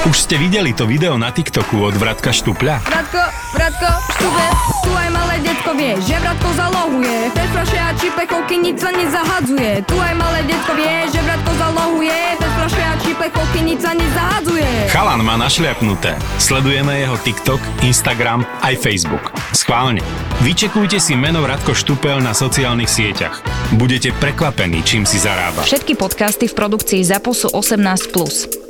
Už ste videli to video na TikToku od Vratka Štupľa? Bratko, bratko, štube, tu aj malé detko vie, že bratko zalohuje. Bez fľaše a čipechovky nič sa nezahadzuje. Tu aj malé detko vie, že bratko zalohuje. Bez fľaše a čipechovky nič sa nezahadzuje. Chalan má našliapnuté. Sledujeme jeho TikTok, Instagram aj Facebook. Schválne. Vyčekujte si meno Radko Štupel na sociálnych sieťach. Budete prekvapení, čím si zarába. Všetky podcasty v produkcii ZAPO sú 18+.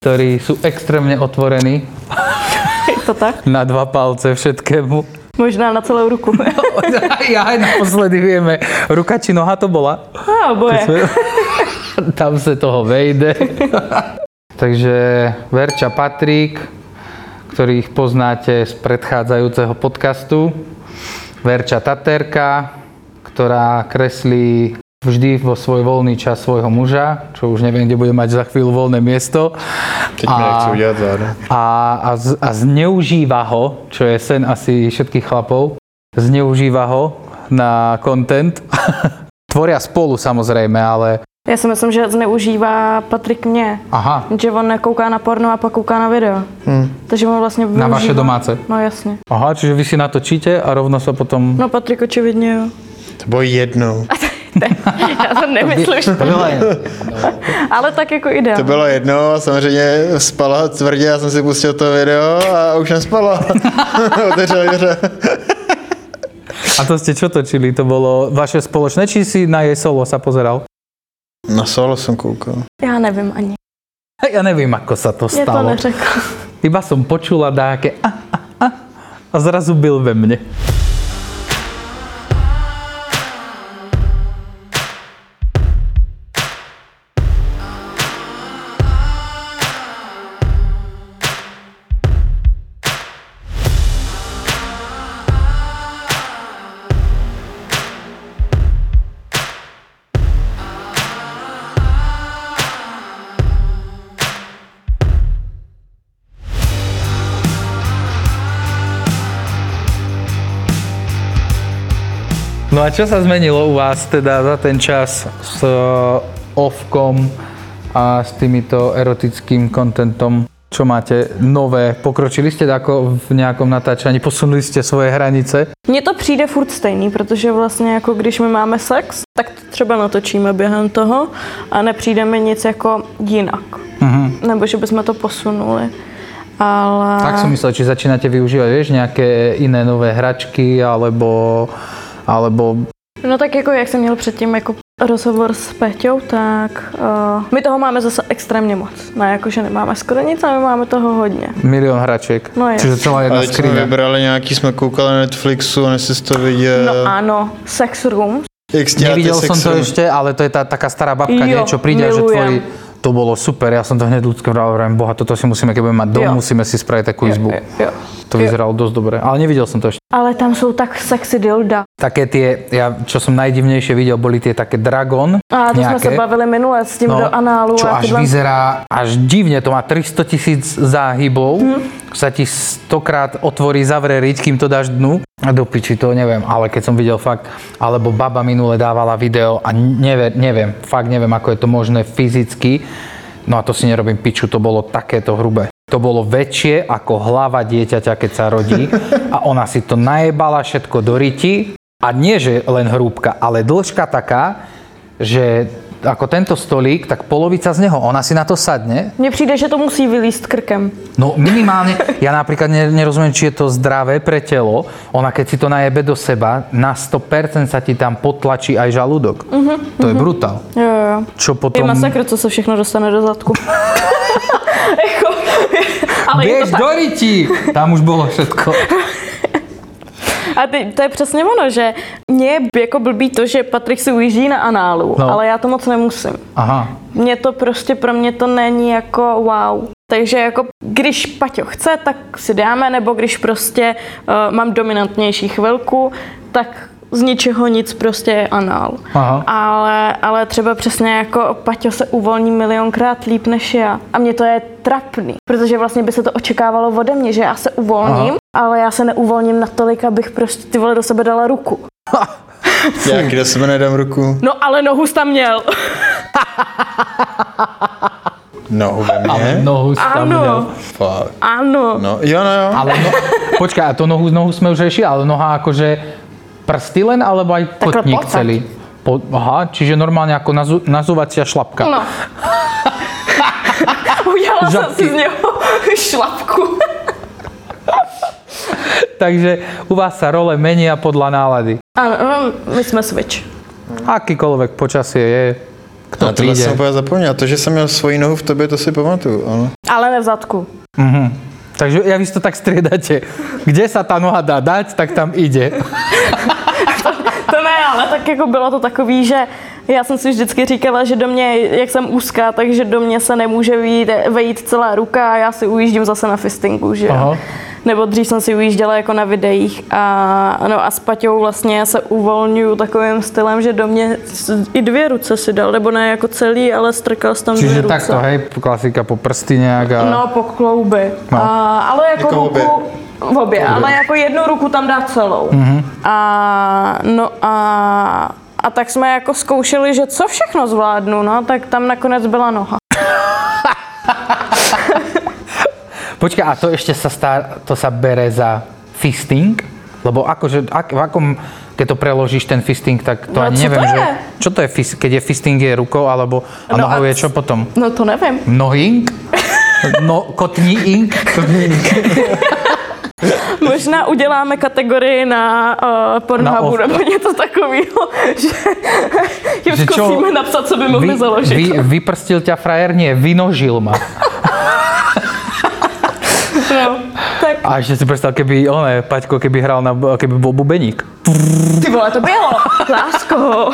ktorí sú extrémne otvorení Je to tak? na dva palce všetkému. Možná na celou ruku. ja aj naposledy vieme, ruka či noha to bola. A oboje. Tam sa toho vejde. Takže Verča Patrik, ktorých poznáte z predchádzajúceho podcastu. Verča Taterka, ktorá kreslí vždy vo svoj voľný čas svojho muža, čo už neviem, kde bude mať za chvíľu voľné miesto. Teď mi nechcú záda. a, a, z- a zneužíva ho, čo je sen asi všetkých chlapov, zneužíva ho na content. Tvoria spolu samozrejme, ale Já si myslím, že zneužívá Patrik mě. aha, Že on nekouká na porno a pak kouká na video. Takže on vlastně na vaše využívá- domáce. No jasně. Aha, čiže vy si natočíte a rovno sa potom... No Patrik očividně jo. To bylo jednou. Já to nemyslím. Ale tak jako ide. To bylo jednou a samozřejmě spala tvrdě, já jsem si pustil to video a už nespala. Otevřela dveře. A to ste čo točili? To bolo vaše spoločné, či si na jej solo sa pozeral? Na solo jsem koukal. Já nevím ani. Ja neviem, ako sa to Je to stalo. neřekl. Iba som počula dáke a, a, a, a zrazu byl ve mne. A čo sa zmenilo u vás teda za ten čas s uh, offkom a s týmito erotickým kontentom? Čo máte nové? Pokročili ste ako v nejakom natáčaní? Posunuli ste svoje hranice? Mně to přijde furt stejný, protože vlastně jako když my máme sex, tak to třeba natočíme během toho a nepřijde mi nic jako jinak. Mhm. Nebo že bychom to posunuli. Ale... Tak som myslel, či začínate využívať, vieš, nejaké iné nové hračky, alebo, alebo No tak jako jak jsem měl předtím jako rozhovor s Peťou, tak uh, my toho máme zase extrémně moc. Ne, jako že nemáme skoro nic, ale my máme toho hodně. milión hračiek. No je. Čiže celá jedna Ale jsme vybrali nějaký, jsme koukali na Netflixu, než jsi to viděl. No ano, sex room. Jak Nevidel som to ešte, ale to je tá taká stará babka, Jo, nie, čo príde, a že milujem. To bolo super, ja som to hneď ľudské vravím, boha, toto si musíme, keď budeme mať dom, Jo. musíme si spraviť takú izbu. Jo. To vyzeralo dosť dobre, ale nevidel som to ešte. Ale tam jsou tak sexy dilda. Také tie, ja, čo som najdivnejšie videl, boli tie také dragon, A to nejaké. se bavili minule s tím do análu. čo a až tyhle- vyzerá až divne, to má 300 tisíc záhybov, Mhm. Sa ti stokrát otvorí, zavre riť, kým to dáš dnu. A do piči, to neviem, ale keď som videl fakt, alebo baba minule dávala video a neviem, neviem, fakt neviem, ako je to možné fyzicky, no a to si nerobím piču, to bolo takéto hrubé. To bolo väčšie ako hlava dieťaťa, keď sa rodí a ona si to najebala všetko do riti a nie, že len hrúbka, ale dĺžka taká, že ako tento stolík, tak polovica z neho, ona si na to sadne. Mně přijde, že to musí vylíst krkem. No minimálne, ja napríklad ne- nerozumiem, či je to zdravé pre telo. Ona keď si to najebe do seba, na 100% sa ti tam potlačí aj žalúdok. to je brutál. Jo, jo, jo. Čo Je potom... masakr, co se všechno dostane do zadku. ale je Vieš, do! Tam už bolo všetko. A ty, to je přesně ono, že mě je jako blbý to, že Patrik si ujíždí na análu, No. ale já to moc nemusím. Aha. Mně to prostě, pro mě to není jako wow. Takže jako když Paťo chce, tak si dáme, nebo když prostě uh, mám dominantnější chvilku, tak z ničeho nic prostě je anál. Aha. Ale, ale třeba přesně jako Paťo se uvolní milionkrát líp než já. A mě to je trapný, protože vlastně by se to očekávalo ode mě, že já se uvolním, Aha. Ale já se neuvolním natolik, abych prostě ty vole do sebe dala ruku. Jak do sebe nedám ruku? No ale nohu jsi tam měl. Nohu ve Ale mne? nohu si tam měl. Ano, Fakt. ano. No, jo, no jo. Ale no, počkaj, a to nohu, nohu sme už riešili, ale noha akože prsty len, alebo aj Takhle kotník podsad. celý? Po, aha, čiže normálne ako nazu, nazúvacia šlapka. No. Udělala jsem si z něho šlapku. Takže u vás sa role menia podľa nálady. Ano, no, my jsme switch. Akýkoľvek počasie je, kto Na tohle príde. jsem úplně zapomněl. To, že jsem měl svoji nohu v tobě, to si pamatuju. Ale... Ale ne v zadku. Takže ja vy to tak striedate. Kde sa tá noha dá dať, tak tam ide. To ne, ale tak jako bylo to takový, že já jsem si vždycky říkala, že do mě, jak jsem úzká, takže do mě se nemůže vejít, vejít celá ruka a já si ujíždím zase na fistingu, že jo. Aha. Nebo dřív jsem si ujížděla jako na videích a, no a s Paťou vlastně se uvolňuju takovým stylem, že do mě i dvě ruce si dal, nebo ne jako celý, ale strkal jsem tam dvě Čiže ruce. takto, hej, klasika po prsty nejak a... No, po klouby. No. No. A, ale jako, Jako ruku, v obě, ale jako jednu ruku tam dá celou. Mm-hmm. A, no a, a tak jsme jako zkoušeli, že co všechno zvládnu, no, tak tam nakonec byla noha. Počkaj, a to ešte sa, stá, to sa bere za fisting? Lebo akože, ak, v akom, keď to preložíš ten fisting, tak to No ani co neviem, to že... je? Čo to je, fis, keď je fisting je rukou, alebo a No nohou a je čo potom? No to nevím. Nohing? No, kotní ink? Možná uděláme kategorii na uh, Pornhubu Na nebo něco takového, že jim Že čo? napsat, co by mohli založit. vy, vyprstil ťa frajer? Nie, vynožil ma. No, tak A ešte si predstav, keby, one, Paťko, keby hral na, keby bol bubeník. ty vole, to bylo. Lásko.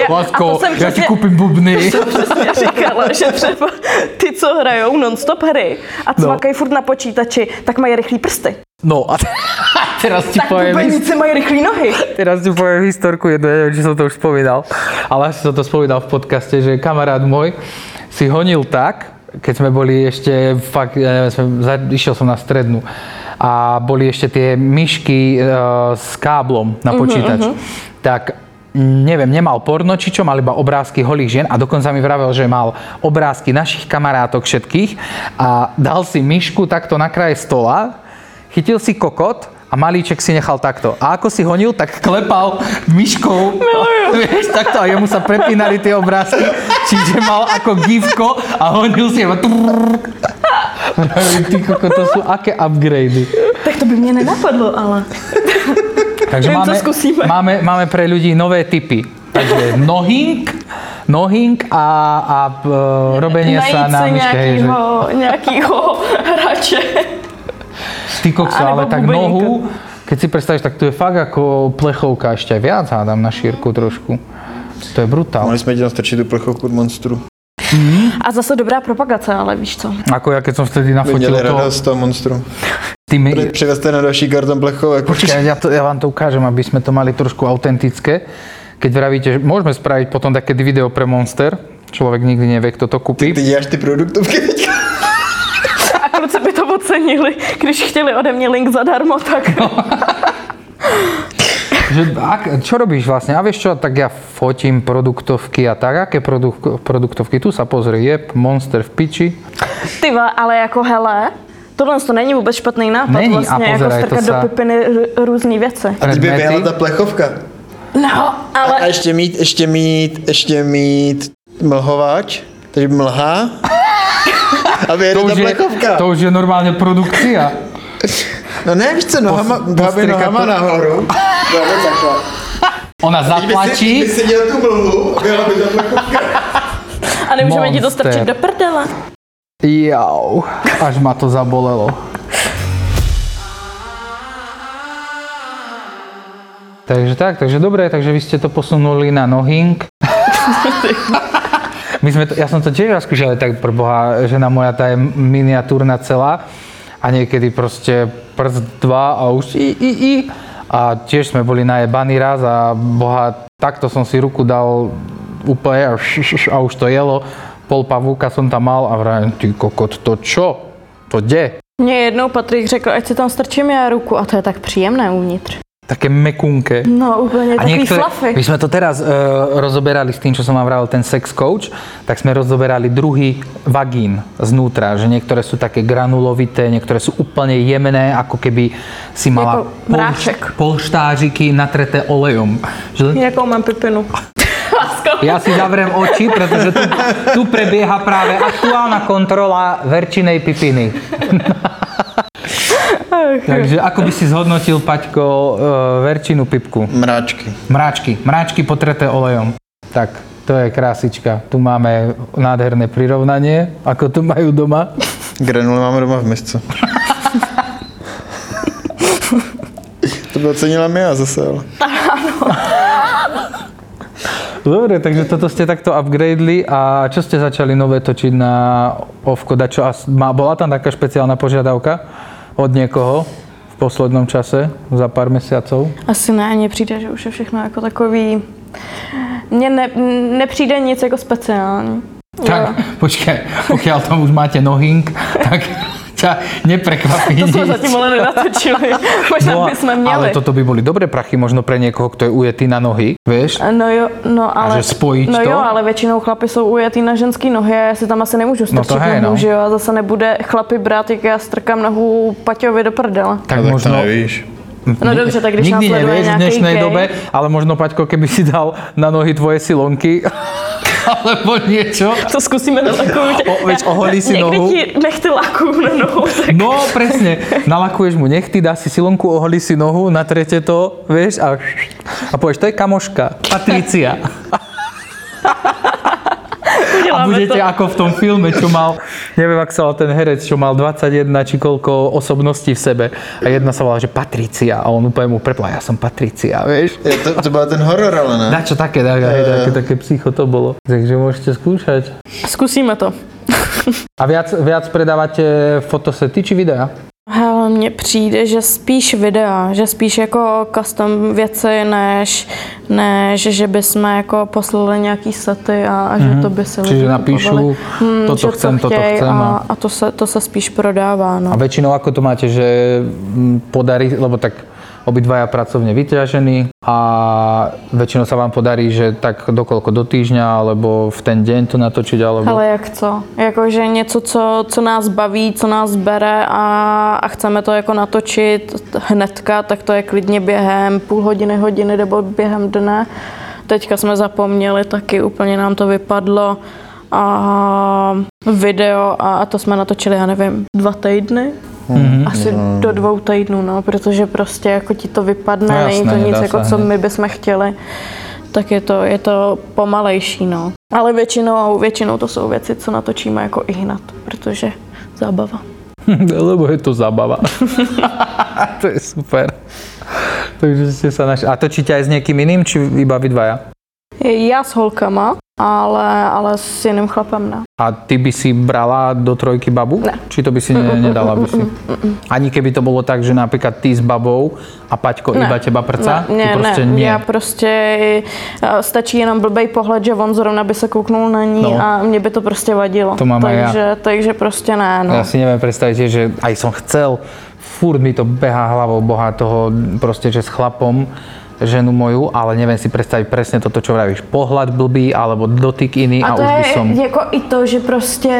Já, a Lásko, to jsem ja ti kúpim bubny. jsem přesně říkala, že třeba ty, co hrajou non-stop hry a cvakají furt na počítači, tak mají rychlý prsty. No a teraz ti Tak poviem, bubenice mají rychlý nohy. teraz ti poviem historku jednu, ja neviem, či som to už spomínal, ale asi som to spomínal v podcaste, že kamarát môj si honil tak, keď sme boli ešte fakt, ja neviem, išiel som na strednú a boli ešte tie myšky e, s káblom na počítač. Tak neviem, nemal porno, či čo, mal iba obrázky holých žien a dokonca mi vravel, že mal obrázky našich kamarátok všetkých a dal si myšku takto na kraje stola, chytil si kokot a malíček si nechal takto. A ako si honil, tak klepal myškou. Vieš, takto a jemu sa prepínali tie obrázky, čiže mal ako gifko a honil si Ty koko, to sú aké upgradey. Tak to by mě nenapadlo, ale. Takže máme, máme, máme pre ľudí nové typy. Takže nohing, nohing a, a e, robenie sa Najít na si myške. hej, že- nějakýho, nějakýho hráče. Ty kokso, ale tak bubeníka. nohu, keď si predstavíš, tak to je fakt ako plechovka, ešte aj viac hádam na šírku trošku. To je brutál. Mohli jsme ti tam strčit tu plechovku od monstru. A zase dobrá propagace, ale víš co. Ako ja keď som vtedy nafotil měli to... radost z toho monstru. Ty mi, Přivezte na další karton plechovek. počkaj, ja, to, ja vám to ukážem, aby sme to mali trošku autentické. Keď vravíte, že môžeme spraviť potom také video pre Monster, človek nikdy nevie, kto to kúpi. Ty děláš ty produktovky ocenili, když chtěli ode mě link zadarmo, tak No. Že, ak, čo robíš vlastne? A vieš čo, tak ja fotím produktovky a tak. Aké produk, produktovky? Tu sa pozri, jeb, Monster v piči. ty ale jako hele, tohle to není vůbec špatný nápad, Není, a vlastně jako pozeraj, to strkat sa- do pipiny r- různý věci. A teď by vyjela ta plechovka. No, A ale ještě mít, ještě mít, ještě mít mlhovač, takže mlha. A vyjede To už, je, to už je normálne produkcia. No ne, víš co, nohama, Pos- postrika nohama to. nahoru. Dáme takhle. Ona Teď by si, dělal tu mlhu a vyjela by plechovka. a nemůžeme ti to Monster. strčit do prdele. Jau, až ma to zabolelo. Takže tak, takže dobre, takže vy ste to posunuli na nohing. My sme to, ja som to tiež raz skúšal, tak pre Boha, žena moja tá je miniatúrna celá a niekedy proste prst dva a už i, i, i. A tiež sme boli najebaní raz a Boha, takto som si ruku dal úplne a, š, š, a už to jelo. Pol pavúka som tam mal a vravím, ty kokot, to čo? To kde? Mně jednou Patrik řekl, ať si tam strčím já ruku a to je tak příjemné uvnitř. Také mekunké. No úplně takový fluffy. my sme to teraz uh, rozoberali s tým, čo som vám vravil, ten sex coach, tak sme rozoberali druhý vagín znútra, že niektoré sú také granulovité, niektoré sú úplne jemné, ako keby si mala Jako mráček. polštářiky natreté olejom. Že, Jakou mám. Lásko. ja si zavriem oči, pretože tu, tu prebieha práve aktuálna kontrola verčinej pipiny. Takže ako by si zhodnotil, Paťko, uh, verčinu pipku? Mráčky. Mráčky. Mráčky potreté olejom. Tak, to je krásička. Tu máme nádherné prirovnanie, ako to majú doma. Granule máme doma v misce. to by ocenila Mia zase, ale. Dobre, takže toto ste takto upgradeli a čo ste začali nové točiť na Ovko? Čo, a má, bola tam taká špeciálna požiadavka od niekoho v poslednom čase, za pár mesiacov? Asi ne, mně přijde, že už je všechno jako takový... Mně ne, nepřijde nic jako speciální. Tak, počkaj, pokiaľ tam už máte nohing, tak ťa neprekvapí To jsme nič. zatím ale nenatočili. Možná No, bychom ale měli. toto by boli dobré prachy možno pre niekoho, kto je ujetý na nohy, vieš? No jo, no ale... že spojiť no to? jo, ale většinou chlapy jsou ujetý na ženský nohy a já si tam asi nemůžu No to strčit hej, nohu, no. že jo? A zase nebude chlapy brát, jak já strkám nohu Paťovi do prdele. Tak No, tak možno... nevíš. No dobře, tak když Nikdy nevieš v dnešnej gay. dobe, ale možno Paťko, keby si dal na nohy tvoje silonky, alebo niečo. To zkusíme na takovou... O, veď oholí si nohu. ti nechty lakujú na nohu, tak No, presne. Nalakuješ mu nechty, dá si silonku, oholí si nohu, natrete to, vieš, a, a povieš, to je kamoška, Patricia. A budete to. ako v tom filme, čo mal, neviem, ak sa volal ten herec, čo mal 21 či koľko osobností v sebe. A jedna sa volá, že Patricia. A on úplne mu prepla, ja som Patricia, vieš. Je to, to byl ten horor, ale ne? Dačo také, také, také, také psycho to bolo. Takže môžete skúšať. Zkusíme to. A viac, viac predávate fotosety či videa? Hele, mně přijde, že spíš videa, že spíš jako custom věci, než, než že bychom jako poslali nějaký sety a, a že to by si Čiže lidi napíšu, kupovali. toto že chcem, toto chcem, A, a- a to, se, to se spíš prodává, no. A väčšinou ako to máte, že mm, podarí, lebo tak obidvaja pracovne vyťažení a väčšinou sa vám podarí, že tak dokoľko do týždňa, alebo v ten deň to natočiť, alebo... Ale jak co? Jakože něco, co, co nás baví, co nás bere a, a chceme to jako natočit hnedka, tak to je klidně během půl hodiny, hodiny nebo během dne. Teďka jsme zapomněli, taky úplně nám to vypadlo a video a, a to jsme natočili, já nevím, dva týdny. Mm-hmm. Asi do dvou týdnů, no, protože prostě jako ti to vypadne, No není jasné, to nic, jako co my bychom chtěli, tak je to, je to pomalejší, no. Ale většinou, většinou to jsou věci, co natočíme jako i hned, protože zábava. Lebo je to zábava. to je super. Takže ste sa našli. A točíte aj s niekým iným, či iba vy dvaja? Já s holkama, ale, ale s jiným chlapem ne. A ty by si brala do trojky babu? Ne. Či to by si ne, nedala by si? Ani keby to bolo tak, že napríklad ty s babou a Paťko Ne. iba teba prca? Ne, ty ne, nie. já prostě, eh, stačí jenom blbej pohled, že on zrovna by se kouknul na ní No. a mě by to prostě vadilo. To mám aj ja. takže, takže prostě ne, no. Ja si neviem predstaviť, že aj som chcel, furt mi to behá hlavou boha toho, proste, že s chlapom ženu moju, ale neviem si predstaviť presne toto, čo vravíš. Pohľad blbý, alebo dotyk iný a, A to už by je som... jako i to, že prostě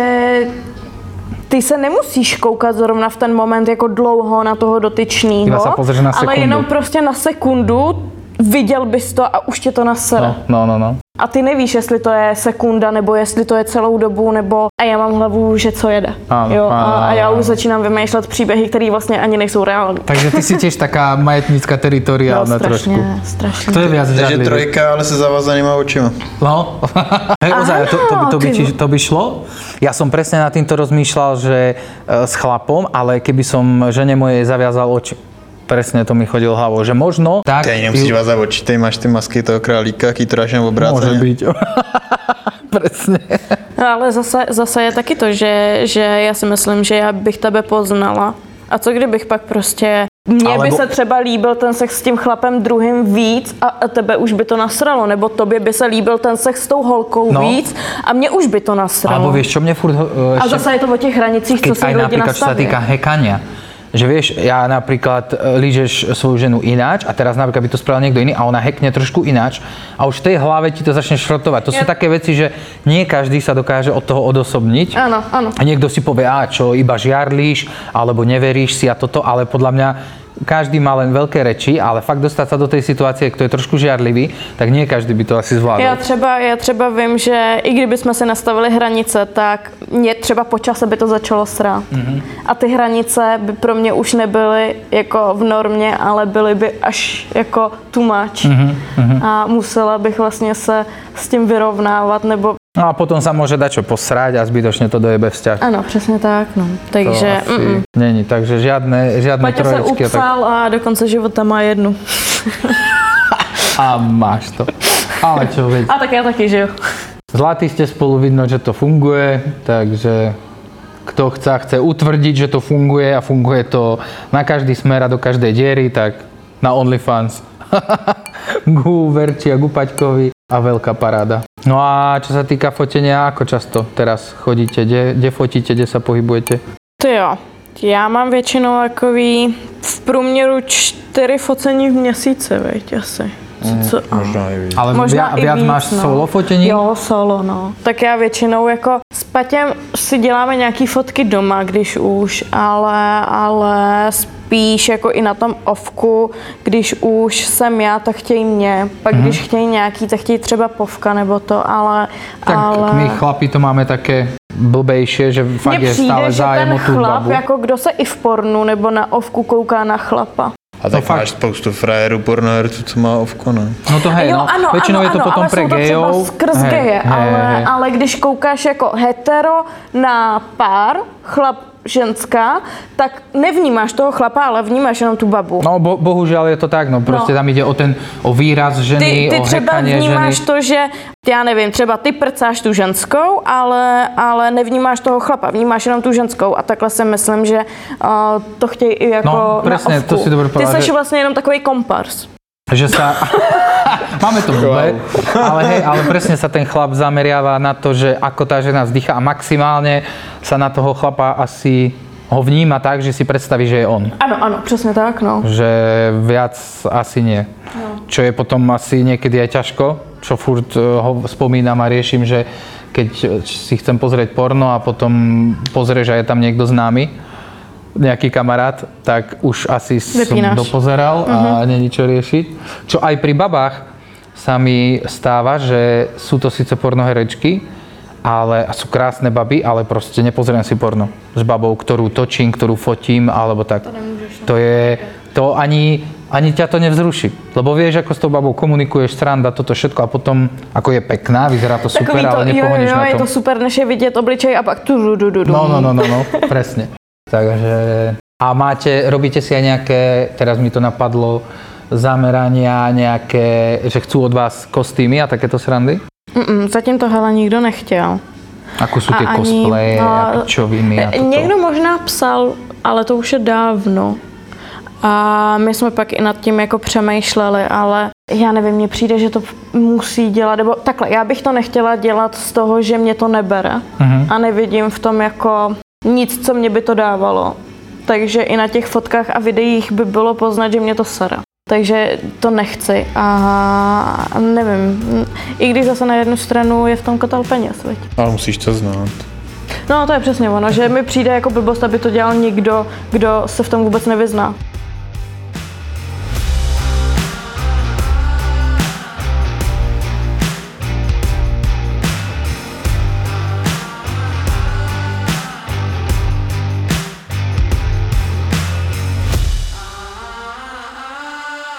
ty se nemusíš koukat zrovna v ten moment jako dlouho na toho dotyčného, ale jenom prostě na sekundu viděl bys to a už tě to nasere. No, no, no, no. A ty nevíš, jestli to je sekunda, nebo jestli to je celou dobu, nebo a já mám hlavu, že co jede. Áno, jo, a, a já už začínám vymýšlet příběhy, které vlastně ani nejsou reální. Takže ty si tiež taká majetnícka No, teritoriálna trošku. strašně, strašně. To je viac Takže trojka, ale se zavazanýma očima. No, hej, ozaj, to, to, by, to, by, to by šlo? Ja som presne nad týmto rozmýšľal, že e, s chlapom, ale keby som žene mojej zaviazal oči. Presne to mi chodilo hlavou, že možno tak... Ty nemusíš vázat oči, ty máš ty masky toho králíka, jaký to dáš jen Môže byť. Presne. No, ale zase, zase je taky to, že, že já si myslím, že já bych tebe poznala. A co kdybych pak prostě mně by se třeba líbil ten sex s tím chlapem druhým víc a, tebe už by to nasralo, nebo tobě by se líbil ten sex s tou holkou No. víc a mě už by to nasralo. Alebo vieš, čo mne furt... uh, a zase je to o těch hranicích, co keď si aj lidi napríklad, čo sa týka hekania. Že vieš, ja napríklad e, lížeš svoju ženu ináč a teraz napríklad by to spravil niekto iný a ona hekne trošku ináč a už v tej hlave ti to začne šrotovať. To sú Ja- také veci, že nie každý sa dokáže od toho odosobniť. Áno, áno. A niekto si povie, a čo, iba žiarlíš, alebo neveríš si a toto, ale podľa mňa každý má len veľké reči, ale fakt dostať sa do tej situácie, kto je trošku žiarlivý, tak nie každý by to asi zvládol. Já třeba, já třeba vím, že i kdyby jsme si nastavili hranice, tak mě třeba po čase by to začalo srát. Mm-hmm. A ty hranice by pro mě už nebyly jako v normě, ale byly by až jako much. Mm-hmm. A musela bych vlastně se s tím vyrovnávat, nebo No a potom sa môže dať čo posrať a zbytočne to dojebe vzťah. ano, přesně tak, no. To Takže asi mm-mm. není, takže žiadne, žiadne Paťa se troječky. a tak. upsal a do konce života má jednu. A máš to. Ale čo veď. A tak já taky, že jo. Zlatí ste spolu, vidno, že to funguje, takže kto chce, chce utvrdiť, že to funguje a funguje to na každý smer a do každej diery, tak na OnlyFans. Gu Verči a Gu Paťkovi a veľká paráda. No a čo sa týka fotenia, ako často teraz chodíte, kde, fotíte, kde sa pohybujete? Ty jo, já mám většinou takový v průměru čtyři focení v měsíci, veď asi. Co, co, Možná i víc. Ale Možná via, i viac víc, máš no. solo fotení? Jo, solo, no. Tak já většinou jako s Patěm si děláme nějaký fotky doma, když už, ale, ale spíš jako i na tom ovku, když už jsem já, tak chtějí mě. Pak Mhm. když chtějí nějaký, tak chtějí třeba povka nebo to, ale... Tak ale... my chlapi to máme také blbejšie, že fakt Mně je přijde, stále že zájem ten o tú chlap, babu. jako kdo se i v pornu nebo na ovku kouká na chlapa. A tak fakt. máš spoustu frajerů pornoherců, co má ovko, ne? No to hej, jo, no. ano, Väčšinou ano, je to ano, potom ale pre gejov. skrz Hej, geje, hej, ale, hej. ale když koukáš jako hetero na pár, chlap, ženská, tak nevnímáš toho chlapa, ale vnímáš jenom tu babu. No bo, bohužiaľ je to tak, no proste No. tam ide o ten, o výraz Ty, ženy, ty o třeba vnímáš ženy. to, že já nevím, třeba ty prcáš tu ženskou, ale, ale nevnímáš toho chlapa, vnímáš jenom tu ženskou a takhle si myslím, že uh, to chtějí i jako No, presne, na ovku. to si Ty jsi že- vlastně jenom takový kompars. Že sa... Máme to blbé, ale hej, ale presne sa ten chlap zameriava na to, že ako tá žena vzdychá a maximálne sa na toho chlapa asi ho vníma tak, že si predstaví, že je on. Ano, ano, přesně tak, no. Že viac asi nie. Čo je potom asi niekedy aj ťažko, čo furt eh, ho spomínam a riešim, že keď si chcem pozrieť porno a potom pozrieš a je tam niekto známy, nejaký kamarát, tak už asi som Vypínaš. dopozeral a není čo riešiť. Čo aj pri babách sa mi stáva, že sú to síce pornoherečky, ale a sú krásne baby, ale proste nepozriem si porno s babou, ktorú točím, ktorú fotím, alebo tak. To je, to ani, ani ťa to nevzruší. Lebo vieš, ako s tou babou komunikuješ, sranda, toto všetko a potom, ako je pekná, vyzerá to super, Takový to, ale jo, jo, na je tom. to super, než je vidět obličej a pak tu, du, du, du, du. No, no, no, no, no, presne. Takže... A máte, robíte si aj nejaké, teraz mi to napadlo, zamerania, nejaké, že chcú od vás kostýmy a takéto srandy? Mm-mm, zatím to hele nikdo nechtěl. Ako sú A tie ani- cosplaye no, a pičoviny a toto? Někdo možná psal, ale to už je dávno. A my jsme pak i nad tím jako přemýšleli, ale já nevím, mně přijde, že to musí dělat, nebo takhle, já bych to nechtěla dělat z toho, že mě to nebere Mhm. a nevidím v tom jako nic, co mě by to dávalo. Takže i na těch fotkách a videích by bylo poznat, že mě to sere. Takže to nechci a nevím, i když zase na jednu stranu je v tom kotel peněz, veď. Ale musíš to znát. No to je přesně ono, že mi přijde jako blbost, aby to dělal někdo, kdo se v tom vůbec nevyzná.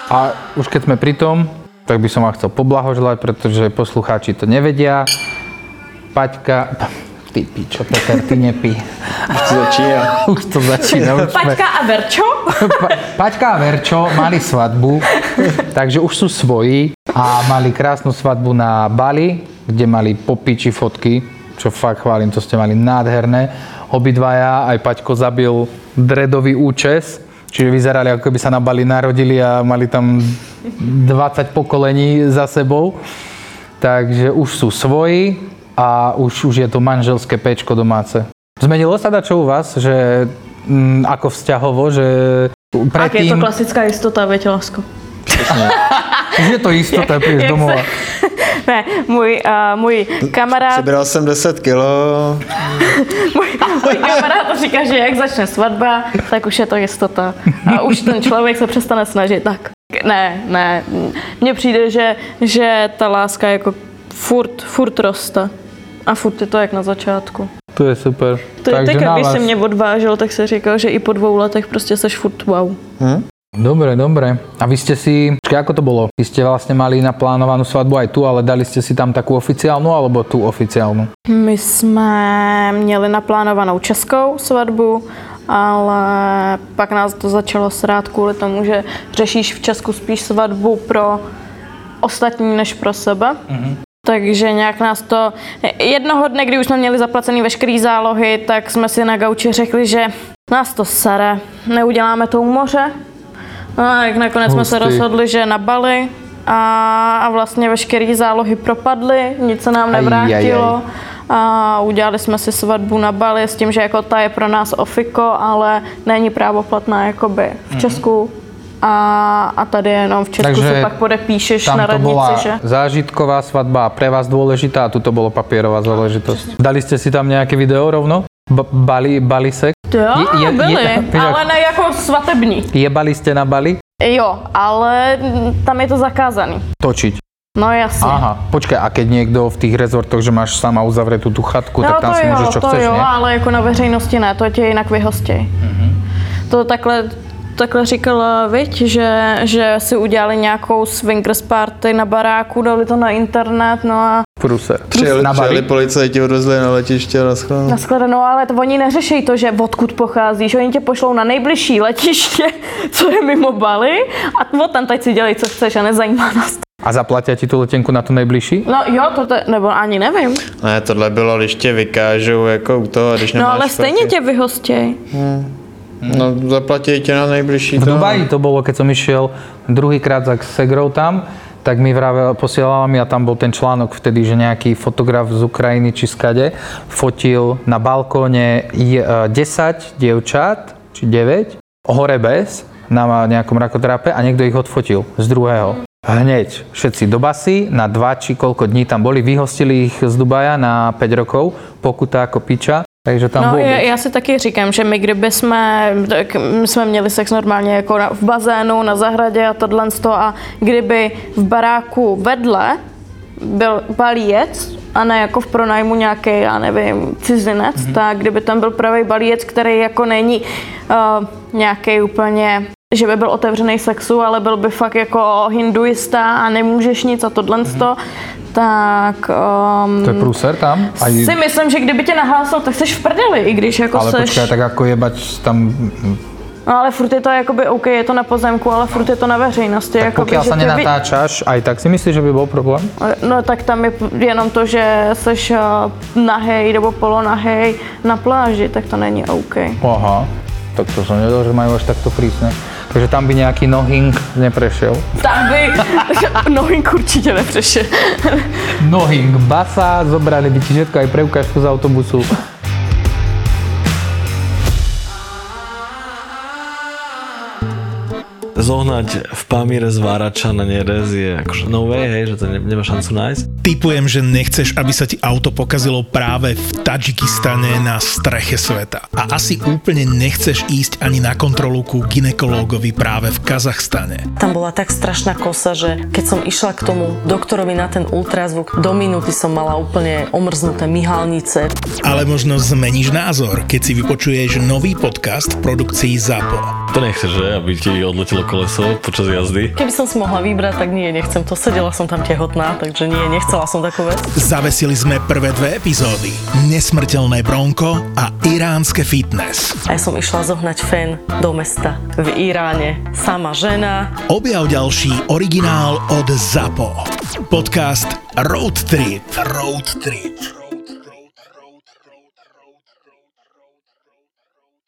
A už keď sme pri tom, tak by som vám chcel poblahoželať, pretože poslucháči to nevedia. Paťka, ty pičo, Peter, ty nepí. To začíná. Už to začína. Už sme, Paťka a Verčo? Pa, Paťka a Verčo mali svadbu Takže už sú svoji a mali krásnu svadbu na Bali, kde mali popiči fotky, čo fakt chválim, to ste mali nádherné. Obidvaja, aj Paťko zabil dredový účes, čiže vyzerali ako keby sa na Bali narodili a mali tam 20 pokolení za sebou. Takže už sú svoji a už, už je to manželské pečko domáce. Zmenilo sa dačo u vás, že mm, ako vzťahovo, že Ak je predtým... to klasická istota, viete, lásko. Už je to istota, prídeš domova. se- Ne, můj, uh, můj kamarád, Přibral jsem 10 kilo, můj, můj kamarád říká, že jak začne svatba, tak už je to jistota. A už ten člověk se přestane snažit. Tak, ne, ne. Mně přijde, že, že ta láska jako furt, furt roste. A furt je to jak na začátku. To je super. To je Takže tak, na když vás. se mě odvážel, tak se říkal, že i po dvou letech prostě seš furt wow. Dobre, dobre. A vy ste si, počkaj, ako to bolo? Vy ste vlastne mali naplánovanú svadbu aj tu, ale dali ste si tam takú oficiálnu alebo tú oficiálnu? My jsme měli naplánovanou českou svatbu, ale pak nás to začalo srát kvůli tomu, že řešíš v Česku spíš svatbu pro ostatní než pro sebe. Takže nějak nás to... Jednoho dne, kdy už jsme měli zaplacený veškerý zálohy, tak jsme si na gauči řekli, že nás to sere, neuděláme to u moře. No a jak nakonec jsme se Hustý. rozhodli, že na Bali a, a vlastně veškeré zálohy propadly, nic se nám Aj, aj, nevrátilo. A udělali jsme si svatbu na Bali s tím, že jako ta je pro nás ofiko, ale není právoplatná jakoby v Česku. A, a tady jenom v Česku Takže si pak podepíšeš na radnici, bola že? zážitková svadba a pre vás dôležitá a tu to bolo papierová záležitosť. Dali ste si tam nejaké video rovno? B- Bali, Balisek? Jo, Je- je- byly, je- vieš, ale ne jako svatební. Jebali ste na Bali? Jo, ale tam je to zakázaný. Točiť. No jasně. Aha, počkaj, a keď niekto v tých rezortoch, že máš sama uzavretú tú chatku, tak tam no si jo, môžeš čo to chceš, jo, nie? ale jako na veřejnosti ne, to tě jinak vyhostěj. Mhm. To takhle, takhle říkala, viď, že, že si udělali nějakou swingers party na baráku, dali to na internet, no a Prúser. přijeli, na přijeli policajti, odvezli na letiště a naschledanou. Nashledanou, ale to oni neřeší to, že odkud pocházíš, oni tě pošlou na nejbližší letiště, co je mimo Bali a tam teď si dělej, co chceš a nezajímá nás to. A zaplatia ti tú letenku na tú najbližší? No jo, to te, nebo ani nevím. Ne, tohle bylo, když tě vykážou jako u toho, když No ale stejně tě vyhostěj. No, zaplatí tě na nejbližší V to. Dubaji to bolo, keď som išiel druhýkrát za Segrou tam, tak mi vravel, posielala mi a tam bol ten článok vtedy, že nejaký fotograf z Ukrajiny či skade fotil na balkóne je- e, 10 dievčat, či 9, hore bez, na nejakom rakotrápe a niekto ich odfotil z druhého. Hneď všetci do basy, na dva či koľko dní tam boli, vyhostili ich z Dubaja na 5 rokov, pokuta ako piča, takže tam No, vôbec. já, si taky říkám, že my kdyby jsme, tak my jsme měli sex normálně jako na, v bazénu, na zahradě a tohle z toho a kdyby v baráku vedle byl balíjec a ne jako v pronájmu nějaký, já nevím, cizinec, mm-hmm. tak kdyby tam byl pravý balíjec, který jako není uh, nějaký úplně že by byl otevřený sexu, ale byl by fakt jako hinduista a nemůžeš nic a tohle mm-hmm. tak um, To je prúser tam? Aj, si myslím, že kdyby tě nahlásil, tak jsi v prdeli, i když jako ale seš... počkaj, tak ako jebať tam No ale furt je to jakoby OK, je to na pozemku, ale furt je to na veřejnosti. Tak jakoby, pokiaľ sa nenatáčaš, aj tak si myslíš, že by bol problém? No tak tam je jenom to, že seš uh, nahej nebo polonahej na pláži, tak to není OK. Aha, tak to som nevedel, že majú až takto prísne. Takže tam by nejaký nohing neprešiel. Tam by nohink určitě nepřešel. Nohing, basa, zobrali by ti všetko, aj preukážku z autobusu. zohnať v Pamíre zvárača na nerez je akože no way, hej, že to ne, nemá šancu nájsť. Typujem, že nechceš, aby sa ti auto pokazilo práve v Tadžikistane na streche sveta. A asi úplne nechceš ísť ani na kontrolu ku ginekológovi práve v Kazachstane. Tam bola tak strašná kosa, že keď som išla k tomu doktorovi na ten ultrazvuk, do minúty som mala úplne omrznuté myhalnice. Ale možno zmeníš názor, keď si vypočuješ nový podcast v produkcii ZAPO. To nechceš, že? Aby ti odletelo koleso počas jazdy? Keby som si mohla vybrať, tak nie, nechcem to. Sedela som tam tehotná, takže nie, nechcela som takú vec. Zavesili sme prvé dve epizódy. Nesmrteľné bronko a iránske fitness. A ja som išla zohnať fen do mesta v Iráne. Sama žena. Objav ďalší originál od ZAPO. Podcast Road Trip. Road Trip.